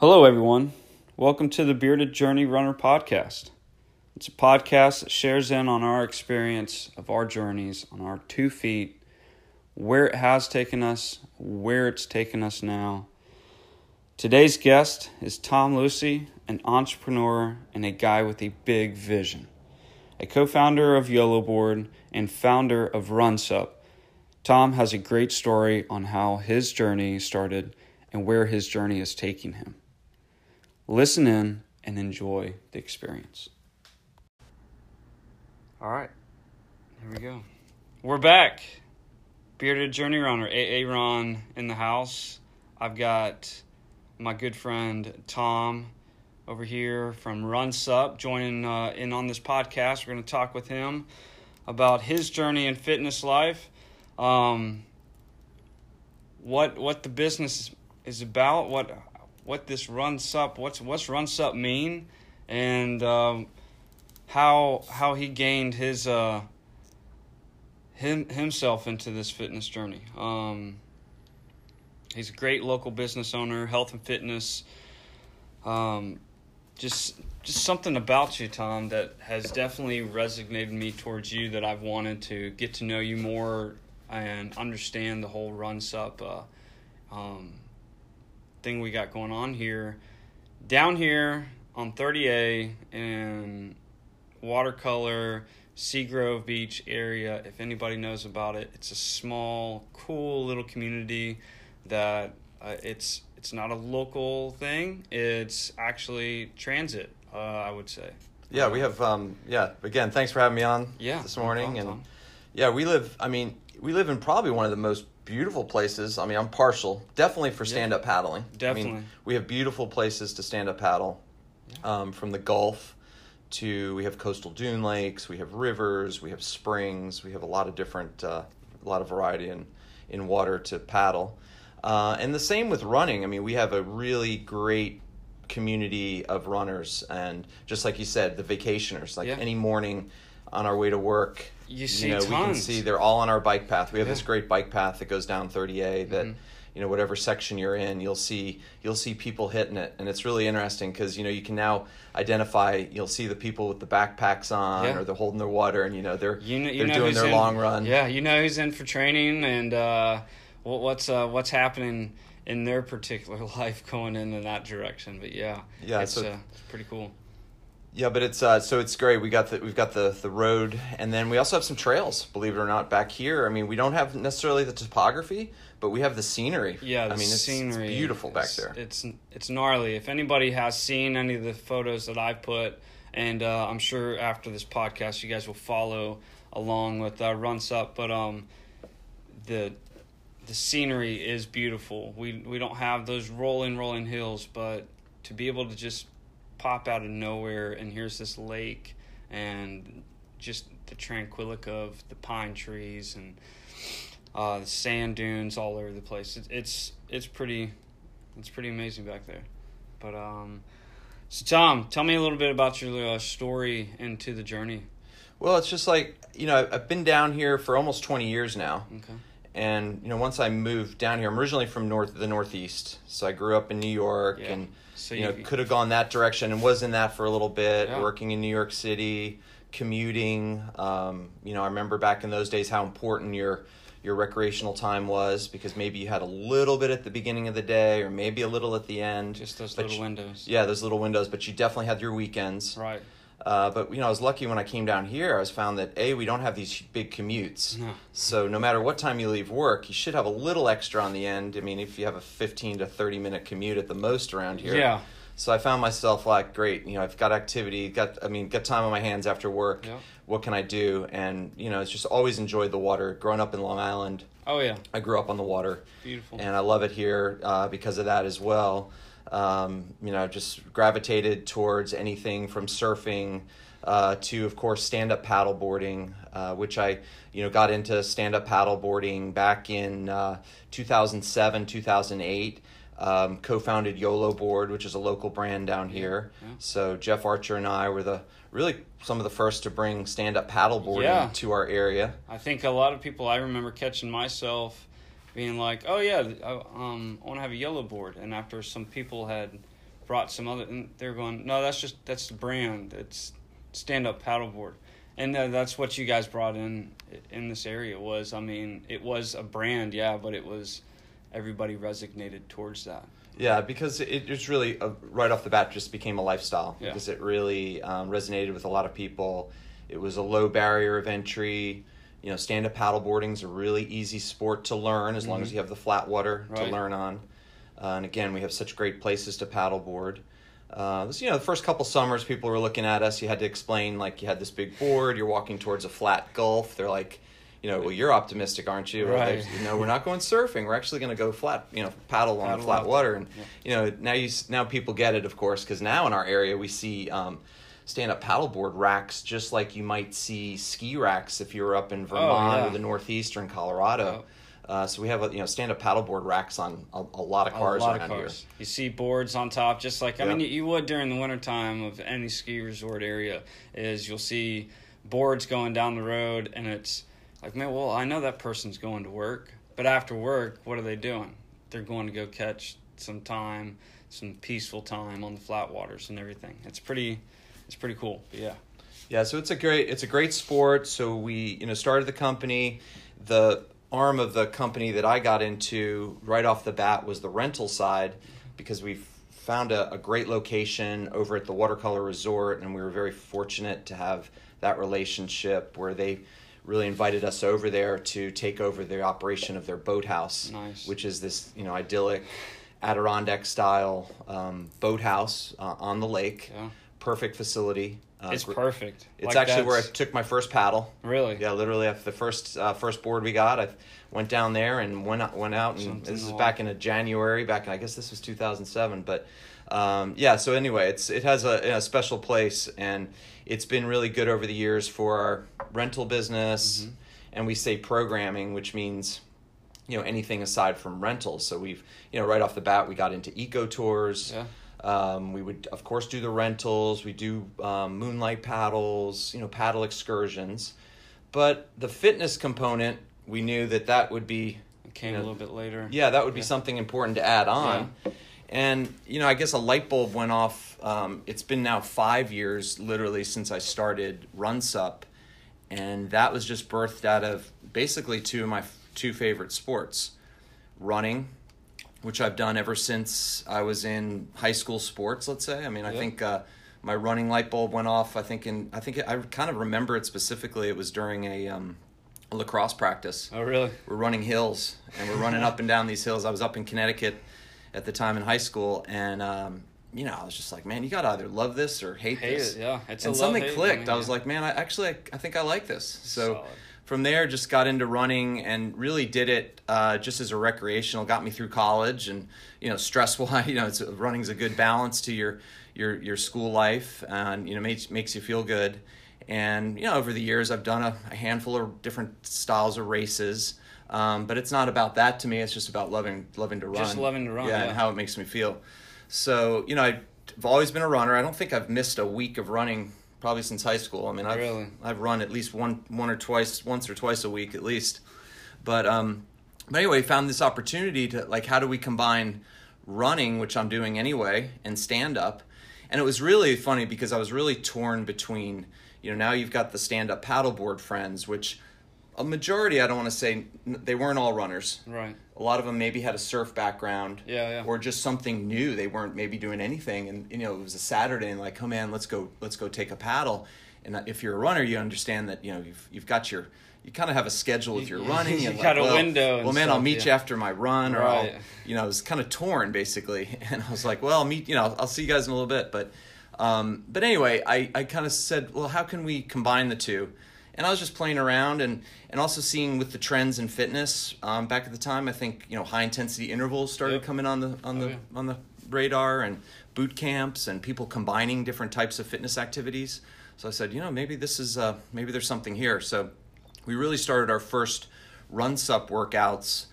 Hello, everyone. Welcome to the Bearded Journey Runner podcast. It's a podcast that shares in on our experience of our journeys on our two feet, where it has taken us, where it's taken us now. Today's guest is Tom Losee, an entrepreneur and a guy with a big vision. A co founder of YOLO Board and founder of RunSup, Tom has a great story on how his journey started and where his journey is taking him. Listen in and enjoy the experience. All right, here we go. We're back. Bearded Journey Runner, AA Ron in the house. I've got my good friend Tom over here from RunSup joining uh, in on this podcast. We're going to talk with him about his journey in fitness life, um, what what the business is about, what what this RunSup, what's what's RunSup mean, and um, how how he gained his uh, him himself into this fitness journey. Um, he's a great local business owner, health and fitness. Um, just just something about you, Tom, that has definitely resonated me towards you. That I've wanted to get to know you more and understand the whole RunSup uh, um, thing we got going on here. Down here on 30A in watercolor Seagrove Beach area. If anybody knows about it, it's a small, cool little community that uh, it's it's not a local thing. It's actually transit. Uh, I would say. Yeah, we have. Um, yeah, again, thanks for having me on. Yeah, this no morning, problem, and Tom. yeah, we live. I mean, we live in probably one of the most beautiful places. I mean, I'm partial, definitely for stand up paddling. I Definitely. mean, we have beautiful places to stand up paddle, um, from the Gulf to we have coastal dune lakes, we have rivers, we have springs, we have a lot of different, uh, a lot of variety in in water to paddle, uh, and the same with running. I mean, we have a really great community of runners, and just like you said, the vacationers. Like Yeah. any morning on our way to work, You see know, we can see they're all on our bike path. We have this great bike path that goes down 30A that Mhm. you know whatever section you're in, you'll see you'll see people hitting it, and it's really interesting because you know you can now identify. You'll see the people with the backpacks on Yeah. or they're holding their water, and you know they're You know, you they're know doing their in, long run. Yeah, you know who's in for training and uh, what's uh, what's happening in their particular life going in that direction. But yeah, Yeah, it's, so- uh, it's pretty cool. Yeah, but it's uh, so it's great. We got the we've got the the road, and then we also have some trails. Believe it or not, back here. I mean, we don't have necessarily the topography, but we have the scenery. Yeah, the I mean, it's, it's scenery. beautiful back there. It's it's gnarly. If anybody has seen any of the photos that I put, and uh, I'm sure after this podcast, you guys will follow along with uh, RunSup. But um, the the scenery is beautiful. We we don't have those rolling rolling hills, but to be able to just pop out of nowhere and here's this lake and just the tranquility of the pine trees and uh, the sand dunes all over the place. It's it's it's pretty it's pretty amazing back there. But um, so Tom, tell me a little bit about your uh, story into the journey. Well, it's just like you know, I've- I've been down here for almost twenty years now, Okay. And you know, once I moved down here, I'm originally from north the Northeast, so I grew up in New York, Yeah. and So you know, could have gone that direction and was in that for a little bit, Yeah. working in New York City, commuting. Um, you know, I remember back in those days how important your your recreational time was because maybe you had a little bit at the beginning of the day or maybe a little at the end. Just those little you- windows. Yeah, those little windows, but you definitely had your weekends. Right. Uh, but you know, I was lucky when I came down here. I was found that a we don't have these big commutes, No. so no matter what time you leave work, you should have a little extra on the end. I mean, if you have a fifteen to thirty minute commute at the most around here, Yeah. So I found myself like, great, you know, I've got activity, got I mean, got time on my hands after work. Yeah. What can I do? And you know, it's just always enjoyed the water. Growing up in Long Island, Oh yeah. I grew up on the water Beautiful. and I love it here uh, because of that as well. Um, you know, just gravitated towards anything from surfing uh, to, of course, stand up paddleboarding, uh, which I, you know, got into stand up paddleboarding back in uh, 2007, 2008. Um, co-founded YOLO Board, which is a local brand down here. yeah. So Jeff Archer and I were the really some of the first to bring stand-up paddleboarding Yeah. to our area. I think a lot of people. I remember catching myself being like, "Oh yeah, I, um, I want to have a YOLO board," and after some people had brought some other, and they're going, no, that's just that's the brand. It's stand up paddleboard, and uh, that's what you guys brought in in this area was. I mean, it was a brand, yeah, but it was everybody resignated towards that. Yeah, because it just really uh, right off the bat just became a lifestyle Yeah. because it really um, resonated with a lot of people. It was a low barrier of entry. You know, stand up paddleboarding is a really easy sport to learn as long as you have the flat water to Mm-hmm. Learn on. Uh, and again, we have such great places to paddleboard. Uh, this, you know, the first couple summers, people were looking at us. You had to explain like you had this big board. You're walking towards a flat gulf. They're like, you know, well, you're optimistic, aren't you? Right. You know, we're not going surfing. We're actually going to go flat. You know, paddle on flat water. And Yeah. you know, now you now people get it, of course, because now in our area we see um, stand up paddleboard racks, just like you might see ski racks if you were up in Vermont Oh, yeah. or the Northeast or in Colorado. Uh, so we have a, you know stand up paddleboard racks on a, a lot of cars a lot around of cars. You see boards on top, just like I Yeah. mean, you, you would during the wintertime of any ski resort area. Is you'll see boards going down the road, and it's like, man, well, I know that person's going to work, but after work, what are they doing? They're going to go catch some time, some peaceful time on the flat waters and everything. It's pretty, it's pretty cool. But yeah, Yeah, so it's a great it's a great sport. So we you know started the company. The arm of the company that I got into right off the bat was the rental side because we found a, a great location over at the Watercolor Resort, and we were very fortunate to have that relationship where they really invited us over there to take over the operation of their boathouse, Nice. which is this you know idyllic Adirondack style um, boathouse uh, on the lake. Yeah. Perfect facility. Uh, it's perfect. it's Like, actually where I took my first paddle. really. Yeah, literally after the first uh, first board we got, I went down there and went out, went out, and in this is back in a January. Back in I guess this was two thousand seven, but um, yeah. So anyway, it's it has a, a special place, and it's been really good over the years for our rental business, Mm-hmm. and we say programming, which means you know anything aside from rentals. So we've you know right off the bat we got into eco tours. Yeah. Um, we would, of course, do the rentals. We do um, moonlight paddles, you know, paddle excursions. But the fitness component, we knew that that would be, It came you know, a little bit later. yeah, that would be Yeah. something important to add on. And you know, I guess a light bulb went off. Um, it's been now five years, literally, since I started RunSup, and that was just birthed out of basically two of my f- two favorite sports, running which I've done ever since I was in high school sports. Let's say. I mean, I Yeah. think uh, my running light bulb went off. I think in I think it, I kind of remember it specifically. It was during a, um, a lacrosse practice. Oh, really? We're running hills and we're running up and down these hills. I was up in Connecticut at the time in high school, and um, you know, I was just like, man, you got to either love this or hate, Hate this. it, yeah. It's a and something clicked. thing, I was like, man, I actually I, I think I like this. So Solid. From there just got into running and really did it uh, just as a recreational got me through college and you know stress wise you know it's running's a good balance to your your your school life and you know makes makes you feel good. And you know over the years i've done a, a handful of different styles of races um, but it's not about that to me it's just about loving loving to run. Just loving to run, yeah, yeah. and how it makes me feel. So you know i've always been a runner. I don't think i've missed a week of running probably since high school i mean i've Really? I've run at least one one or twice once or twice a week at least. But um but anyway, found this opportunity to like how do we combine running, which I'm doing anyway, and stand up. And it was really funny because I was really torn between, you know, now you've got the stand up paddleboard friends, which a majority, I don't want to say they weren't all runners. Right. A lot of them maybe had a surf background Yeah, yeah. or just something new. They weren't maybe doing anything, and you know it was a Saturday, and like, come man, let's go, let's go take a paddle. And if you're a runner, you understand that you know you've you've got your you kind of have a schedule with your You- running. you and got a well, window Well, man, I'll meet yeah. you after my run, or I'll, you know, I was kind of torn basically, and I was like, well, I'll meet, you know, I'll see you guys in a little bit, but. Um, but anyway, I, I kind of said, well, how can we combine the two? And I was just playing around and, and also seeing with the trends in fitness um, back at the time. I think you know high intensity intervals started Yep. coming on the on Oh, the yeah. on the radar and boot camps and people combining different types of fitness activities. So I said, you know, maybe this is uh, maybe there's something here. So we really started our first run sup workouts.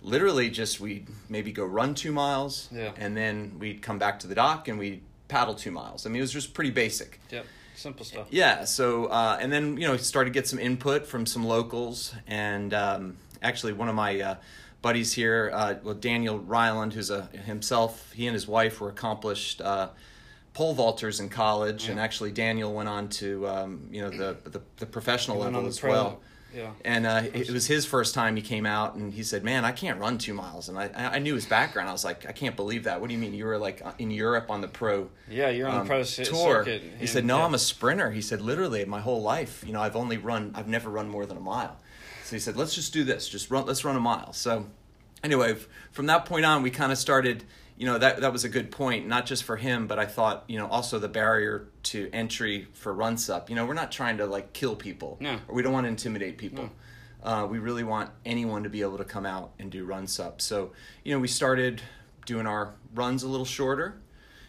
Literally, just we'd maybe go run two miles, Yeah. and then we'd come back to the dock and we'd paddle two miles. I mean, it was just pretty basic. Yep. Simple stuff. Yeah. So uh, and then you know started to get some input from some locals, and um, actually one of my uh, buddies here. Uh, well, Daniel Ryland, who's a himself, he and his wife were accomplished uh, pole vaulters in college, and actually Daniel went on to um, you know the the, the professional level the as pro- well. Yeah. And uh, it was his first time he came out, and he said, "Man, I can't run two miles." And I, I knew his background. I was like, "I can't believe that. What do you mean you were like in Europe on the pro Yeah, you're on um, the pro tour?" circuit. He said, "No, yeah. I'm a sprinter." He said, "Literally, my whole life, you know, I've only run. I've never run more than a mile." So he said, "Let's just do this. Just run. Let's run a mile." So anyway, from that point on, we kind of started. You know that that was a good point, not just for him, but I thought you know also the barrier to entry for Run Sup. You know, we're not trying to like kill people, No. or we don't want to intimidate people. Uh, we really want anyone to be able to come out and do Run Sup. So you know, we started doing our runs a little shorter,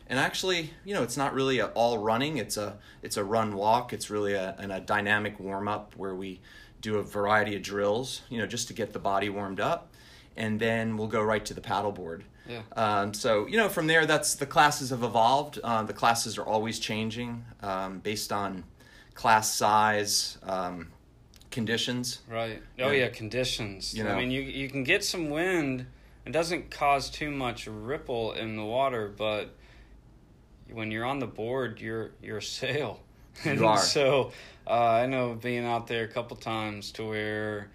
and actually, you know, it's not really a all running. It's a it's a run walk. It's really a, an, a dynamic warm up where we do a variety of drills, you know, just to get the body warmed up, and then we'll go right to the paddleboard. Yeah. Um, so you know, from there, that's the classes have evolved. Uh, the classes are always changing um, based on class size, um, conditions. Right. Oh Yeah. yeah, conditions. You know, I mean, you you can get some wind. It doesn't cause too much ripple in the water, but when you're on the board, you're you're a sail. You And are. So uh, I know being out there a couple times to where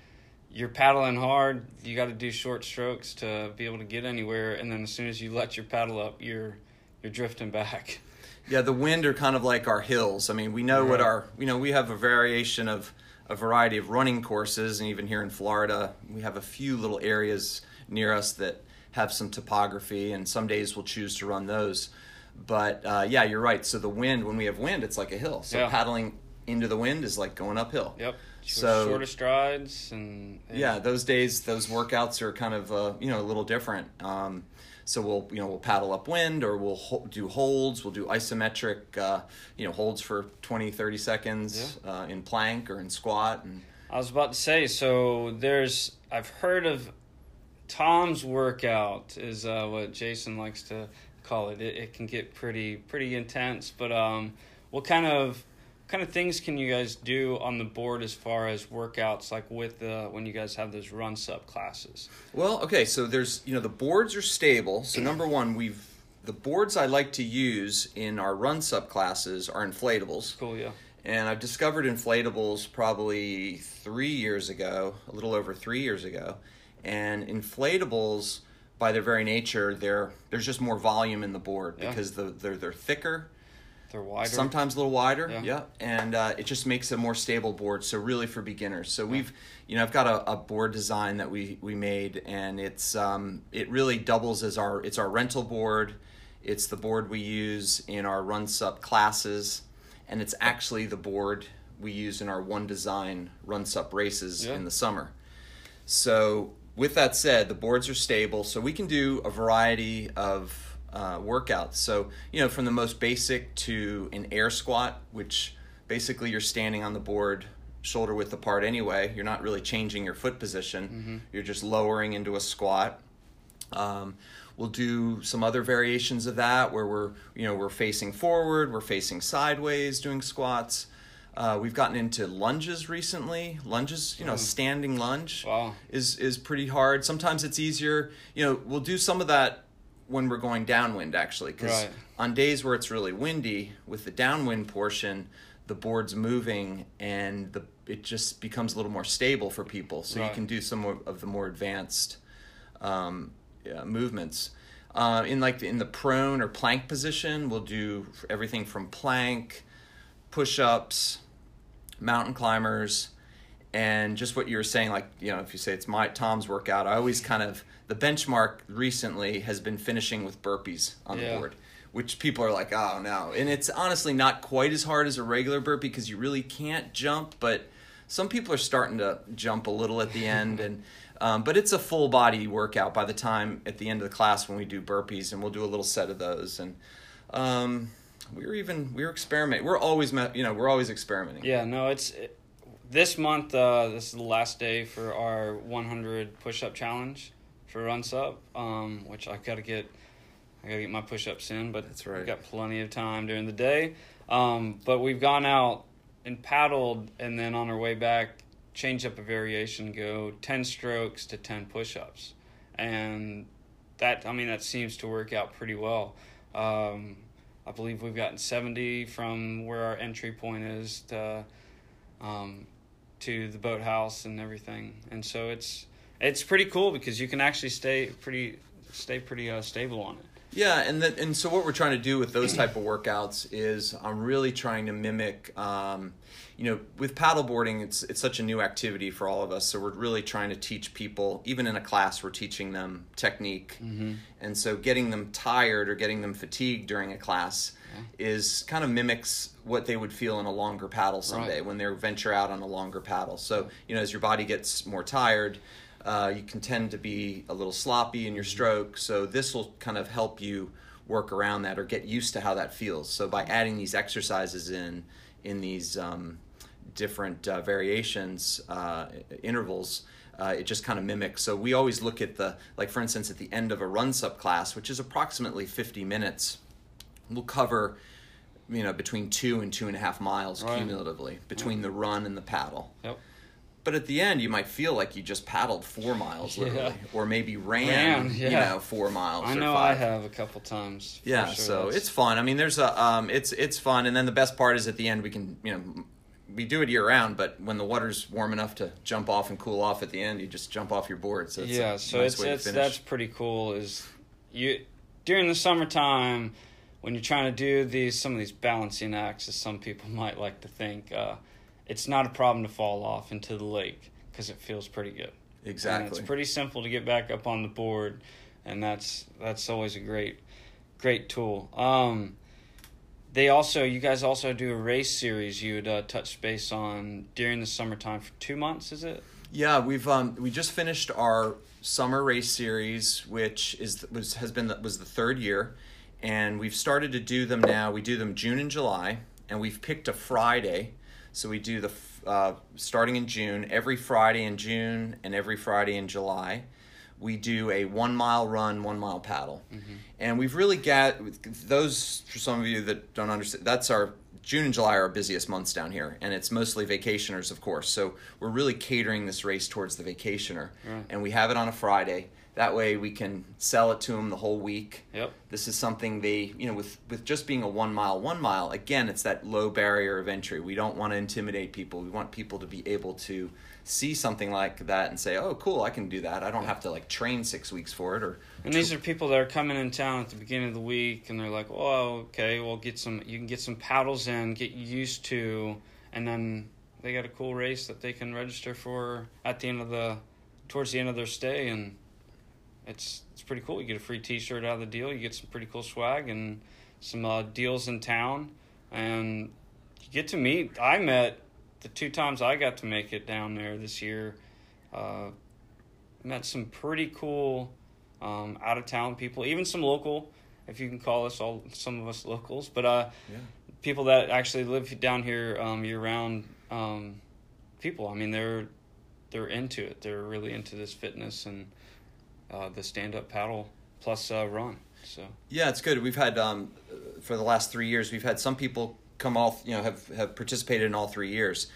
you're paddling hard. You got to do short strokes to be able to get anywhere, and then as soon as you let your paddle up, you're you're drifting back. Yeah, the wind are kind of like our hills. I mean, we know what our you know we have a variation of a variety of running courses, and even here in Florida, we have a few little areas near us that have some topography, and some days we'll choose to run those. But uh, yeah, you're right. So the wind, when we have wind, it's like a hill. So Yeah. paddling into the wind is like going uphill. Yep. So- shorter strides and yeah those days those workouts are kind of uh, you know a little different um, so we'll you know we'll paddle upwind or we'll ho- do holds we'll do isometric uh, you know holds for 20 30 seconds uh, in plank or in squat and I was about to say, so there's I've heard of Tom's workout is uh, what Jason likes to call it. it. It can get pretty pretty intense, but um, what kind of kind of things can you guys do on the board as far as workouts like with the when you guys have those run sup classes? well okay so there's you know the boards are stable so number one we've the boards i like to use in our run sup classes are inflatables Cool, yeah. And I've discovered inflatables probably three years ago, a little over three years ago. And inflatables, by their very nature, they're there's just more volume in the board Yeah. because the, they're they're thicker, They're wider. sometimes a little wider. Yeah. Yeah, and uh, it just makes a more stable board. So really for beginners. So we've you know I've got a, a board design that we we made, and it's um it really doubles as our it's our rental board. It's the board we use in our run sup classes, and it's actually the board we use in our one design run sup races Yeah. in the summer. So, with that said, the boards are stable, so we can do a variety of uh, workouts. So, you know, from the most basic to an air squat, which basically you're standing on the board shoulder width apart anyway. You're not really changing your foot position, you're just lowering into a squat. Um, we'll do some other variations of that where we're you know we're facing forward, we're facing sideways, doing squats. Uh, we've gotten into lunges recently. Lunges, you know, Mm. standing lunge Wow. is is pretty hard. Sometimes it's easier. You know, we'll do some of that when we're going downwind actually, because Right. on days where it's really windy, with the downwind portion, the board's moving and the it just becomes a little more stable for people. So you can do some of the more advanced um, yeah, movements. Uh, in like the, in the prone or plank position, we'll do everything from plank, push-ups, mountain climbers, and just what you were saying. Like you know, if you say it's my Tom's workout, I always kind of the benchmark recently has been finishing with burpees on Yeah. the board, which people are like, oh no, and it's honestly not quite as hard as a regular burpee because you really can't jump, but some people are starting to jump a little at the end and. Um, but it's a full body workout by the time at the end of the class when we do burpees, and we'll do a little set of those. And um, we're even we're experimenting We're always you know we're always experimenting. Yeah, no, it's it, this month. Uh, this is the last day for our 100 push-up challenge for RunSup, um, which I've got to get. I got to get my push-ups in, but That's right. We've got plenty of time during the day. Um, but we've gone out and paddled, and then on our way back, change up a variation, go 10 strokes to 10 push-ups. and that I mean that seems to work out pretty well. Um, I believe we've gotten seventy from where our entry point is to um, to the boathouse and everything, and so it's it's pretty cool because you can actually stay pretty stay pretty uh, stable on it. Yeah, and then, and so what we're trying to do with those type of workouts is I'm really trying to mimic. Um, you know, with paddleboarding, it's it's such a new activity for all of us. So we're really trying to teach people, even in a class, we're teaching them technique, Mm-hmm. and so getting them tired or getting them fatigued during a class is kind of mimics what they would feel in a longer paddle someday Right. when they venture out on a longer paddle. So you know, as your body gets more tired, uh, you can tend to be a little sloppy in your stroke. So this will kind of help you work around that or get used to how that feels. So by adding these exercises in in these um, different uh, variations uh, intervals. Uh, it just kind of mimics. So we always look at the, like for instance, at the end of a run sup class, which is approximately 50 minutes, we'll cover, you know, between two and two and a half miles Right. cumulatively between the run and the paddle. Yep. But at the end, you might feel like you just paddled four miles, Yeah. literally, or maybe ran, Ran, you know, four miles. I know I have a couple times. Yeah, sure. so That's- it's fun. I mean, there's a um, it's it's fun, and then the best part is at the end we can you know we do it year round, but when the water's warm enough to jump off and cool off at the end, you just jump off your board. So it's yeah, so nice it's it's that's pretty cool. Is you during the summertime when you're trying to do these some of these balancing acts, as some people might like to think, uh, it's not a problem to fall off into the lake because it feels pretty good. And exactly. it's pretty simple to get back up on the board, and that's that's always a great great tool. Um, they also you guys also do a race series you would uh, touch base on during the summertime for two months, is it? Yeah, we've um, we just finished our summer race series, which is was has been the, was the third year, and we've started to do them now. We do them June and July, and we've picked a Friday, so we do the uh, starting in June every Friday in June and every Friday in July. We do a one mile run, one mile paddle, and we've really got those. For some of you that don't understand, that's our June and July are our busiest months down here, and it's mostly vacationers, of course. So we're really catering this race towards the vacationer, Right. and we have it on a Friday. That way, we can sell it to them the whole week. Yep. This is something they, you know, with with just being a one mile, one mile. Again, it's that low barrier of entry. We don't want to intimidate people. We want people to be able to see something like that and say, "Oh, cool, I can do that. I don't have to like train six weeks for it." Or And these are people that are coming in town at the beginning of the week, and they're like, "Oh, okay, well, get some. You can get some paddles in, get used to, and then they got a cool race that they can register for at the end of the, towards the end of their stay, and it's it's pretty cool. You get a free T-shirt out of the deal. You get some pretty cool swag and some uh, deals in town, and you get to meet. I met the two times I got to make it down there this year. Uh, met some pretty cool um, out of town people, even some local, if you can call us all some of us locals, but uh, Yeah. people that actually live down here um, year round. Um, people, I mean, they're they're into it. They're really into this fitness and uh, the stand up paddle plus uh, run. So Yeah, it's good. We've had um, for the last three years, we've had some people come all you know have have participated in all three years,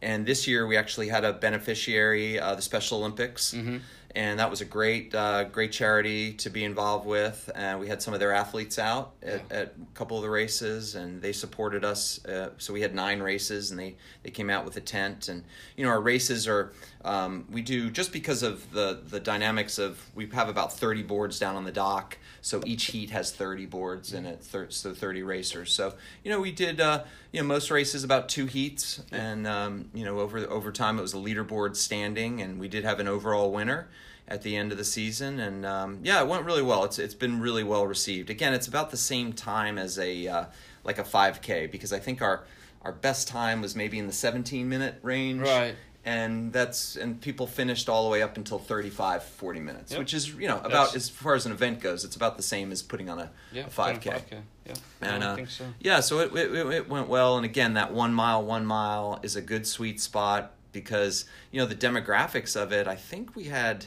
and this year we actually had a beneficiary, uh, the Special Olympics, Mhm. and that was a great uh, great charity to be involved with. And we had some of their athletes out at, Yeah. at a couple of the races, and they supported us. Uh, so we had nine races, and they they came out with a tent, and you know our races are um, we do just because of the the dynamics of we have about thirty boards down on the dock. So each heat has 30 boards in it, thir- so 30 racers. So you know, we did uh, you know most races about two heats, and um, you know over over time it was a leaderboard standing, and we did have an overall winner at the end of the season, and um, yeah, it went really well. It's it's been really well received. Again, it's about the same time as a uh, like a 5K because I think our our best time was maybe in the 17 minute range, Right. And that's and people finished all the way up until 35 40 minutes Yep. which is you know about That's- as far as an event goes it's about the same as putting on a, yeah, a 5k Yeah, and I uh, think so. yeah so it, it, it went well and again that one mile one mile is a good sweet spot because you know the demographics of it i think we had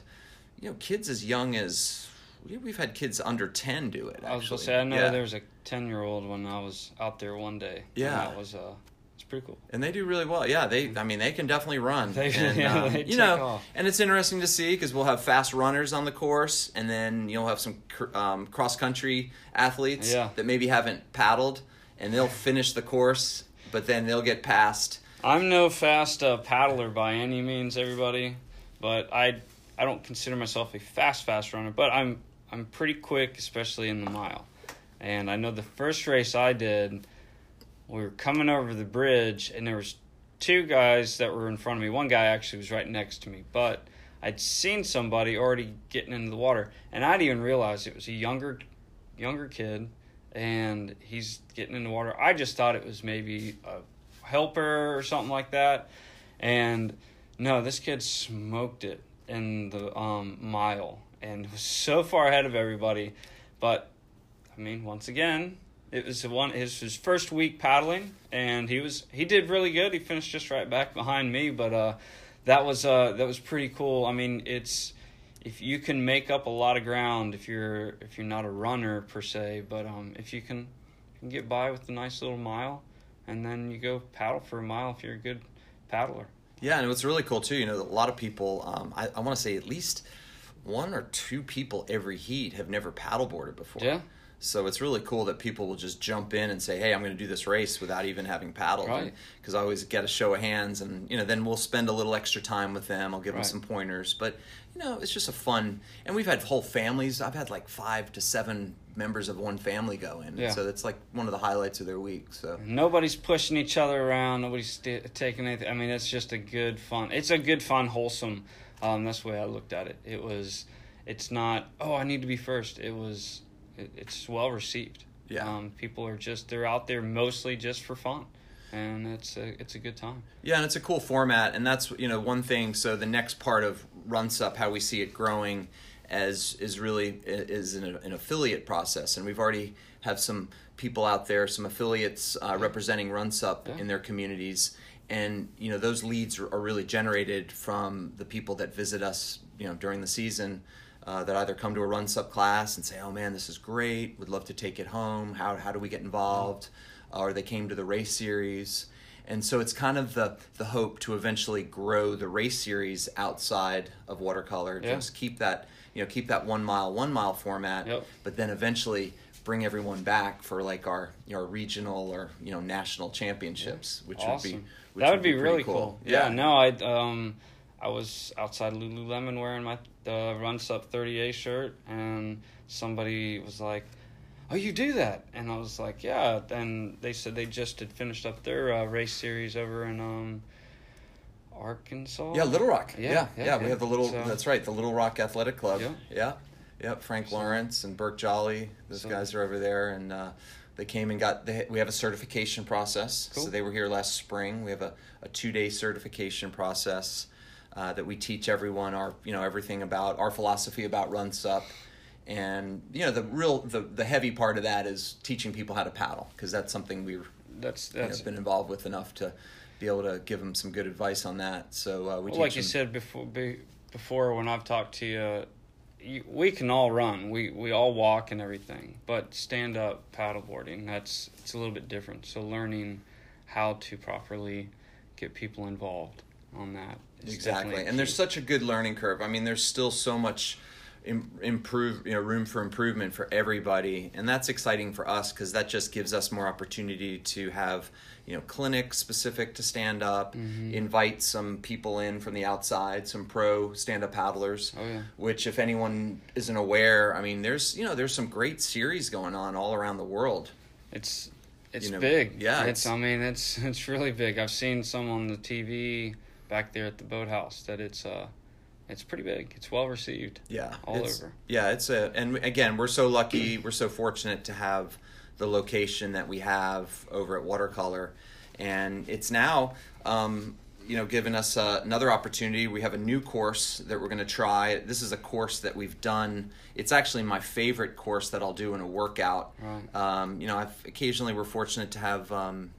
you know kids as young as we- we've had kids under 10 do it I was actually. gonna say I know yeah. there was a ten year old when I was out there one day. Yeah. that was uh, pretty cool. And they do really well. Yeah, they. I mean, they can definitely run. They- and, yeah, um, you know, off. and it's interesting to see because we'll have fast runners on the course, and then you'll have some cr- um, cross country athletes Yeah. that maybe haven't paddled, and they'll finish the course, but then they'll get passed. I'm no fast uh, paddler by any means, everybody, but I I don't consider myself a fast fast runner, but I'm I'm pretty quick, especially in the mile. And I know the first race I did, we were coming over the bridge, and there was two guys that were in front of me. One guy actually was right next to me, but I'd seen somebody already getting into the water, and I didn't even realize it was a younger younger kid, and he's getting in the water. I just thought it was maybe a helper or something like that. And no, this kid smoked it in the um, mile and was so far ahead of everybody. But I mean, once again, it was one his his first week paddling, and he was he did really good. He finished just right back behind me, but uh, that was uh that was pretty cool. I mean, it's if you can make up a lot of ground if you're if you're not a runner per se, but um if you can, can get by with a nice little mile, and then you go paddle for a mile if you're a good paddler. Yeah, and what's really cool too, you know, a lot of people. Um, I, I want to say at least one or two people every heat have never paddleboarded before. Yeah. So it's really cool that people will just jump in and say, "Hey, I'm going to do this race without even having paddled." Right. Because I always get a show of hands, and you know, then we'll spend a little extra time with them. I'll give them some pointers, but you know, it's just a fun. And we've had whole families. I've had like five to seven members of one family go in. Yeah. So that's like one of the highlights of their week. So Nobody's pushing each other around. Nobody's taking anything. I mean, it's just a good fun. It's a good fun, wholesome. Um, that's the way I looked at it. It was. It's not. Oh, I need to be first. It was. It, it's well received. Yeah. Um, people are just. They're out there mostly just for fun, and it's a. It's a good time. Yeah, and it's a cool format, and that's you know one thing. So the next part of RunSup, how we see it growing, as is really is an, an affiliate process, and we've already have some people out there, some affiliates uh, representing RunSup Yeah. in their communities, and you know those leads are really generated from the people that visit us, you know, during the season. Uh, that either come to a run sup class and say, "Oh man, this is great! Would love to take it home. How how do we get involved?" Or they came to the race series, and so it's kind of the the hope to eventually grow the race series outside of watercolor. Yeah. Just keep that you know keep that one mile one mile format, Yep. but then eventually bring everyone back for like our our regional or you know national championships, which would be which that would be, pretty really cool. Yeah. No, I um, I was outside Lululemon wearing my uh, RunSup 30A shirt, and somebody was like, "Oh, you do that?" And I was like, "Yeah." And they said they just had finished up their uh, race series over in um, Arkansas. Yeah, Little Rock. Yeah, Yeah, yeah, yeah. We have the little. So- that's right, the Little Rock Athletic Club. Yeah. yeah, yeah. Frank Lawrence and Burke Jolly. Those So- guys are over there, and uh, they came and got. They, we have a certification process. Cool. So they were here last spring. We have a, a two day certification process uh, that we teach everyone our you know everything about our philosophy about RunSup. And you know the real the, the heavy part of that is teaching people how to paddle because that's something we've That's you know, that's been involved with enough to be able to give them some good advice on that. So uh, we well, like you them- said before. Be, before when I've talked to you, you, we can all run. We we all walk and everything, but stand up paddleboarding that's it's a little bit different. So learning how to properly get people involved on that exactly and there's such a good learning curve i mean there's still so much improve you know room for improvement for everybody and that's exciting for us because that just gives us more opportunity to have you know clinics specific to stand up Mm-hmm. invite some people in from the outside some pro stand up paddlers Oh, yeah. which if anyone isn't aware i mean there's you know there's some great series going on all around the world it's it's you know, big. yeah, it's, it's- I mean it's it's really big. I've seen some on the TV back there at the boathouse that it's uh it's pretty big. It's well received. Yeah, all over. Yeah, it's a and again, we're so lucky, we're so fortunate to have the location that we have over at Watercolor, and it's now, um, you know, given us uh, another opportunity. We have a new course that we're going to try. This is a course that we've done. It's actually my favorite course that I'll do in a workout. Right. Um, you know, I've occasionally we're fortunate to have. Um,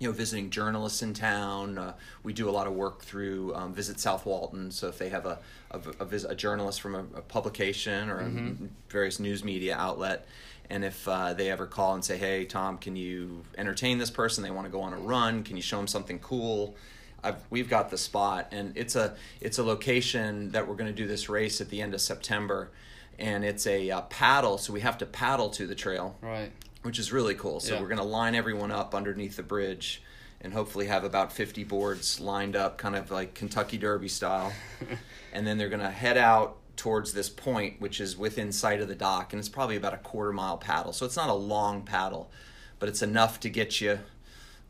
you know, visiting journalists in town. Uh, we do a lot of work through um, Visit South Walton. So if they have a a, a, vis- a journalist from a, a publication or a various news media outlet, And if uh, they ever call and say, "Hey, Tom, can you entertain this person? They want to go on a run. Can you show them something cool?" I've, we've got the spot, and it's a it's a location that we're going to do this race at the end of September, and it's a uh, paddle, so we have to paddle to the trail, Right. which is really cool. So Yeah. we're going to line everyone up underneath the bridge, and hopefully have about fifty boards lined up, kind of like Kentucky Derby style, and then they're going to head out towards this point, which is within sight of the dock, and it's probably about a quarter mile paddle. So it's not a long paddle, but it's enough to get you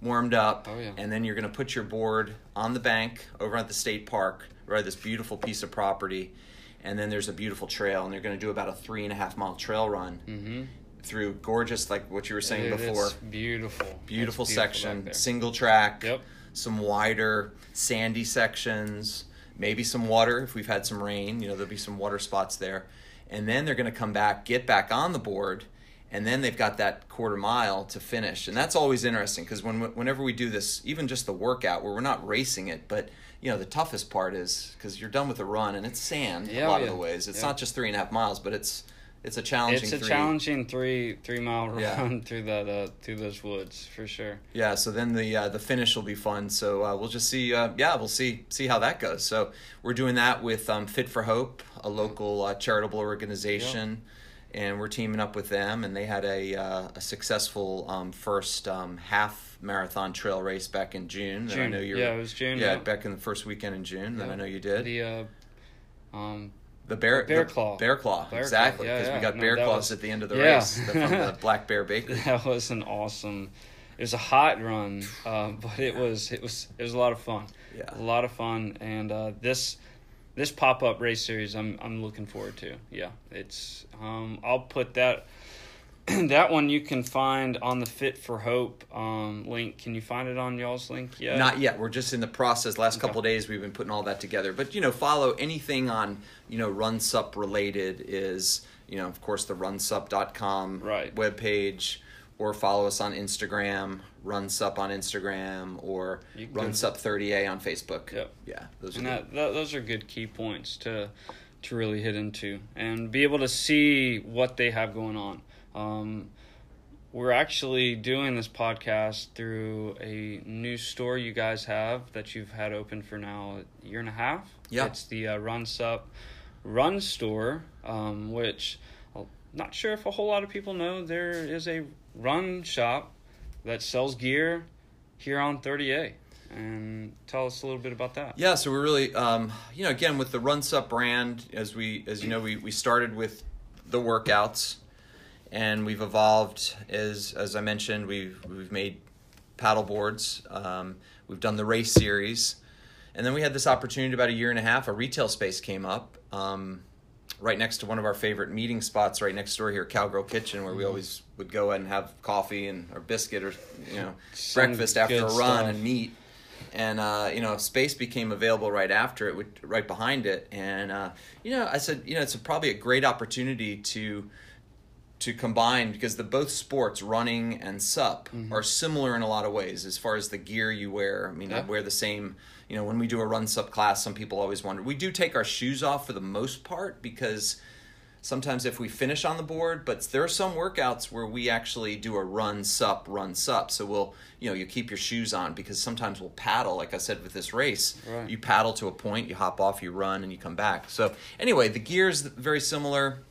warmed up, Oh, yeah. and then you're going to put your board on the bank over at the state park, right? This beautiful piece of property, and then there's a beautiful trail, and they're going to do about a three and a half mile trail run Mm-hmm. through gorgeous, like what you were saying It- before, beautiful. beautiful It's section, single track, Yep. some wider sandy sections, maybe some water if we've had some rain. You know, there'll be some water spots there, and then they're going to come back, get back on the board, and then they've got that quarter mile to finish, and that's always interesting because when whenever we do this, even just the workout where we're not racing it, but you know the toughest part is because you're done with the run and it's sand Yeah, a lot yeah. of the ways. It's Yeah. not just three and a half miles, but it's it's a challenging. It's a three. challenging three three mile run through that uh, through those woods for sure. Yeah, so then the uh, the finish will be fun. So uh, we'll just see. Uh, yeah, we'll see see how that goes. So we're doing that with um, Fit for Hope, a local uh, charitable organization, and we're teaming up with them. And they had a uh, a successful um, first um, half marathon trail race back in June. that I June. know you're. Yeah, it was June, Yeah, yeah. back in the first weekend in June. That I know you did. The uh, um, The bear, Bear the Claw. bear claw, Bear exactly. Claw, yeah, Because we got No, bear claws was- at the end of the yeah. race the- from the Black Bear Bakery. that was an awesome. It was a hot run, uh, but it was it was it was a lot of fun. Yeah. a lot of fun, and uh, this this pop up race series, I'm I'm looking forward to. Yeah, it's um, I'll put that that one you can find on the Fit for Hope um, link. Can you find it on y'all's link yet? Not yet. We're just in the process. Last couple of days, we've been putting all that together. But you know, follow anything on you know RunSup related is you know of course the runsup.com Right. webpage, or follow us on Instagram, RunSup on Instagram, or You can- RunSup30A on Facebook. Yep. Yeah, those are and the- that, that those are good key points to to really hit into and be able to see what they have going on. Um, we're actually doing this podcast through a new store you guys have that you've had open for now a year and a half. Yeah. it's the uh, RunSup Run Store, um, which not sure if a whole lot of people know. There is a run shop that sells gear here on 30A. And tell us a little bit about that. Yeah, so we're really, um, you know, again with the RunSup brand, as we, as you know, we, we started with the workouts, and we've evolved as as I mentioned. We've we've made paddle boards. Um, we've done the race series, and then we had this opportunity about a year and a half. A retail space came up. Um, Right next to one of our favorite meeting spots, right next door here, Cowgirl Kitchen, where we always would go and have coffee and or biscuit or you know Some breakfast after a run stuff. and meet. And uh, you know space became available right after it right behind it. And uh, you know i said you know it's a, probably a great opportunity to to combine because the both sports running and sup Mm-hmm. are similar in a lot of ways as far as the gear you wear. I mean i wear the same you know when we do a run sup class some people always wonder. We do take our shoes off for the most part because sometimes if we finish on the board but there are some workouts where we actually do a run sup run sup. So we'll you know you keep your shoes on because sometimes we'll paddle like i said with this race. Right. you paddle to a point you hop off you run and you come back. So anyway the gear is very similar.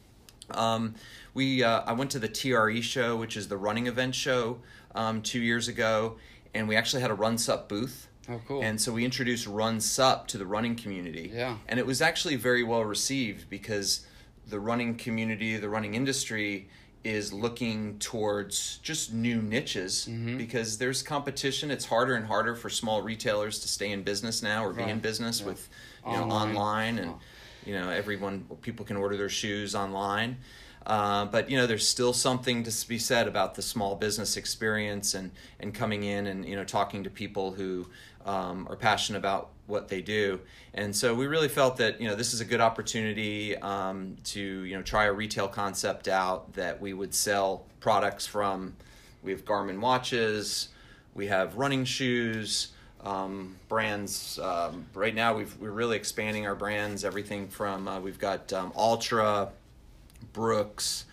Um, we uh, I went to the TRE show, which is the running event show, um, two years ago, and we actually had a Run Sup booth. Oh, cool. And so we introduced Run Sup to the running community. Yeah. And it was actually very well received because the running community, the running industry, is looking towards just new niches Mm-hmm. because there's competition. It's harder and harder for small retailers to stay in business now or be in business Yeah. with you know Online. online and Oh. you know everyone people can order their shoes online uh, but you know there's still something to be said about the small business experience and and coming in and you know talking to people who um, are passionate about what they do and so we really felt that you know this is a good opportunity um, to you know try a retail concept out that we would sell products from we have Garmin watches we have running shoes um, brands. Um, right now, we've, we're really expanding our brands. Everything from uh, we've got um, Altra, Brooks,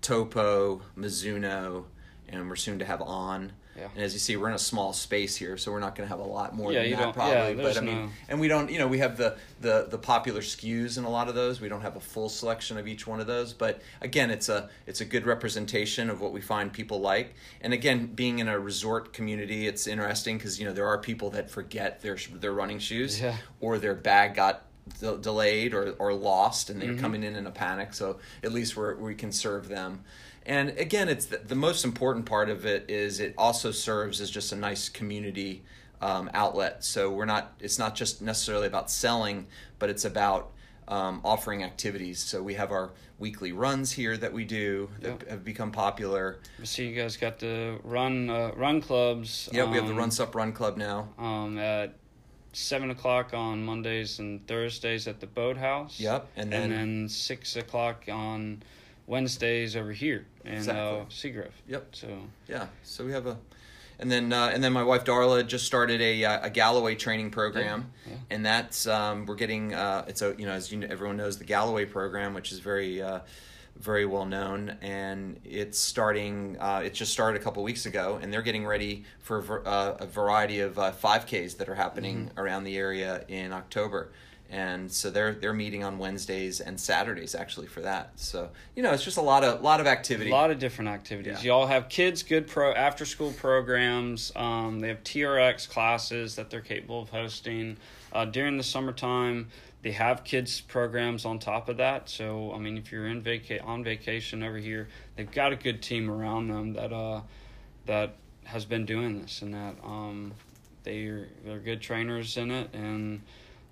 Topo, Mizuno, and we're soon to have On. Yeah. And as you see, we're in a small space here, so we're not going to have a lot more Yeah, than that probably. yeah, but I mean, no- and we don't, you know, we have the, the the popular SKUs in a lot of those. We don't have a full selection of each one of those, but again, it's a it's a good representation of what we find people like. And again, being in a resort community, it's interesting because you know there are people that forget their their running shoes Yeah. or their bag got de- delayed or, or lost and they're Mm-hmm. coming in in a panic so at least we're, we can serve them and again it's the, the most important part of it is it also serves as just a nice community um, outlet so we're not it's not just necessarily about selling but it's about um, offering activities so we have our weekly runs here that we do that Yep. have become popular I see you guys got the run uh, run clubs. yeah we have the um, run sup run club now um, at seven o'clock on Mondays and Thursdays at the boathouse. Yep, and and then- then, six o'clock on Wednesdays over here in uh, Exactly. Seagrove. Yep. So Yeah, so we have a, and then uh, and then my wife Darla just started a uh, a Galloway training program, Yeah, yeah. and that's um, we're getting uh, it's a you know as you know, everyone knows the Galloway program, which is very. Very well known, and it's starting. Uh, it just started a couple weeks ago, and they're getting ready for a uh, a variety of uh, 5Ks that are happening around the area in October and so they're they're meeting on Wednesdays and Saturdays actually for that. So you know, it's just a lot of lot of activity. a lot of different activities. Yeah. Y'all have kids good pro after school programs. Um, they have TRX classes that they're capable of hosting uh, during the summertime. They have kids programs on top of that. So I mean, if you're in vaca- on vacation over here, they've got a good team around them that uh, that has been doing this and that um, they're they're good trainers in it and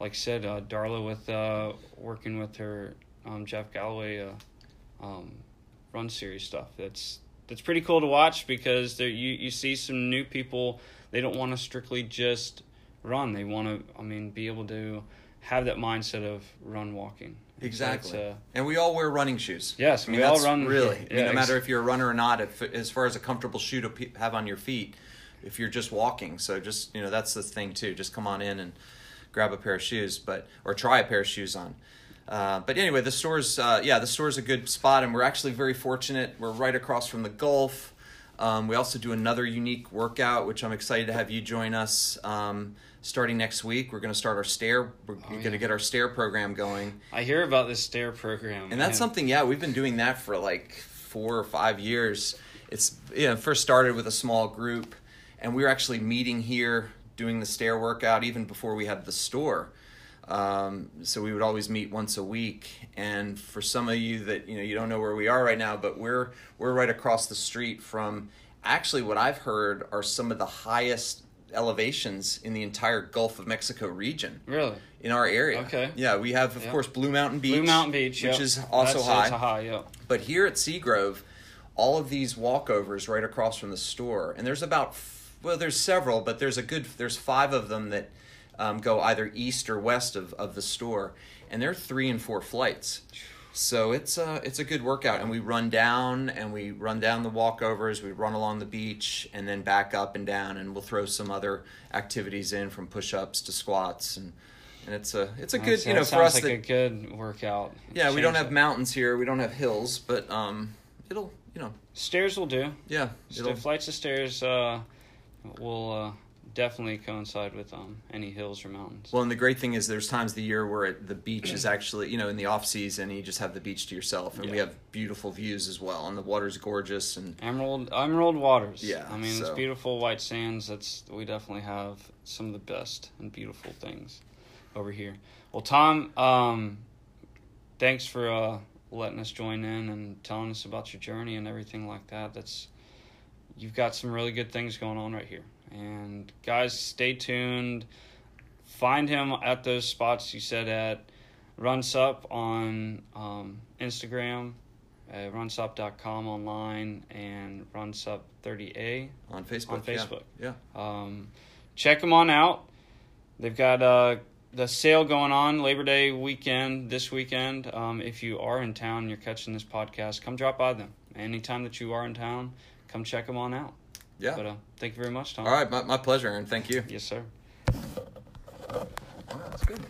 like I said, uh, Darla with uh, working with her um, Jeff Galloway uh, um, run series stuff. That's that's pretty cool to watch because there you you see some new people. They don't want to strictly just run. They want to, I mean, be able to have that mindset of run walking. Exactly. uh, and we all wear running shoes. Yes, I mean, we all run- Really, yeah, I mean, no matter if you're a runner or not, if, as far as a comfortable shoe to pe- have on your feet, if you're just walking. So just you know, that's the thing too. Just come on in and grab a pair of shoes, but or try a pair of shoes on. Uh, but anyway, the store's uh, yeah, the store's a good spot, and we're actually very fortunate. We're right across from the Gulf. Um, we also do another unique workout, which I'm excited to have you join us. Um, starting next week, we're going to start our stair. We're going yeah. to get our stair program going. I hear about this stair program, And that's something, yeah, we've been doing that for like four or five years. It's, you know, first started with a small group, and we were actually meeting here doing the stair workout even before we had the store. Um, so we would always meet once a week. And for some of you that, you know, you don't know where we are right now, but we're, we're right across the street from actually what I've heard are some of the highest elevations in the entire Gulf of Mexico region Really, in our area. Okay. Yeah, we have, of Yeah. course, Blue Mountain Beach. Blue Mountain Beach, which yep. is also That's- high. High, yeah. But here at Seagrove, all of these walkovers right across from the store, and there's about well, there's several, but there's a good there's five of them that um, go either east or west of, of the store, and they're three and four flights. So it's a it's a good workout, and we run down and we run down the walkovers. We run along the beach and then back up and down, and we'll throw some other activities in from push ups to squats, and and it's a it's a good you know for us like that a good workout. yeah, we don't have it. mountains here. We don't have hills, but um, it'll you know stairs will do. yeah flights of stairs uh, will uh, definitely coincide with um, any hills or mountains. well. And the great thing is, there's times of the year where it, the beach is actually you know in the off season, you just have the beach to yourself, and we have beautiful views as well, and the water's gorgeous, and Emerald Emerald waters. Yeah, I mean it's beautiful white sands. That's we definitely have some of the best and beautiful things over here. Well, Tom, um, thanks for uh, letting us join in and telling us about your journey and everything like that. That's you've got some really good things going on right here. And guys, stay tuned. Find him at those spots you said at Runsup on um, Instagram, uh, runsup.com online, and runsup30a on Facebook. on yeah. Facebook. Yeah. Um, check them on out. They've got uh, the sale going on Labor Day weekend this weekend. Um, if you are in town and you're catching this podcast, come drop by them. Anytime that you are in town, come check them on out. Yeah. But uh, thank you very much, Tom. All right, my, my pleasure, and thank you. Yes, sir. Wow, that's good.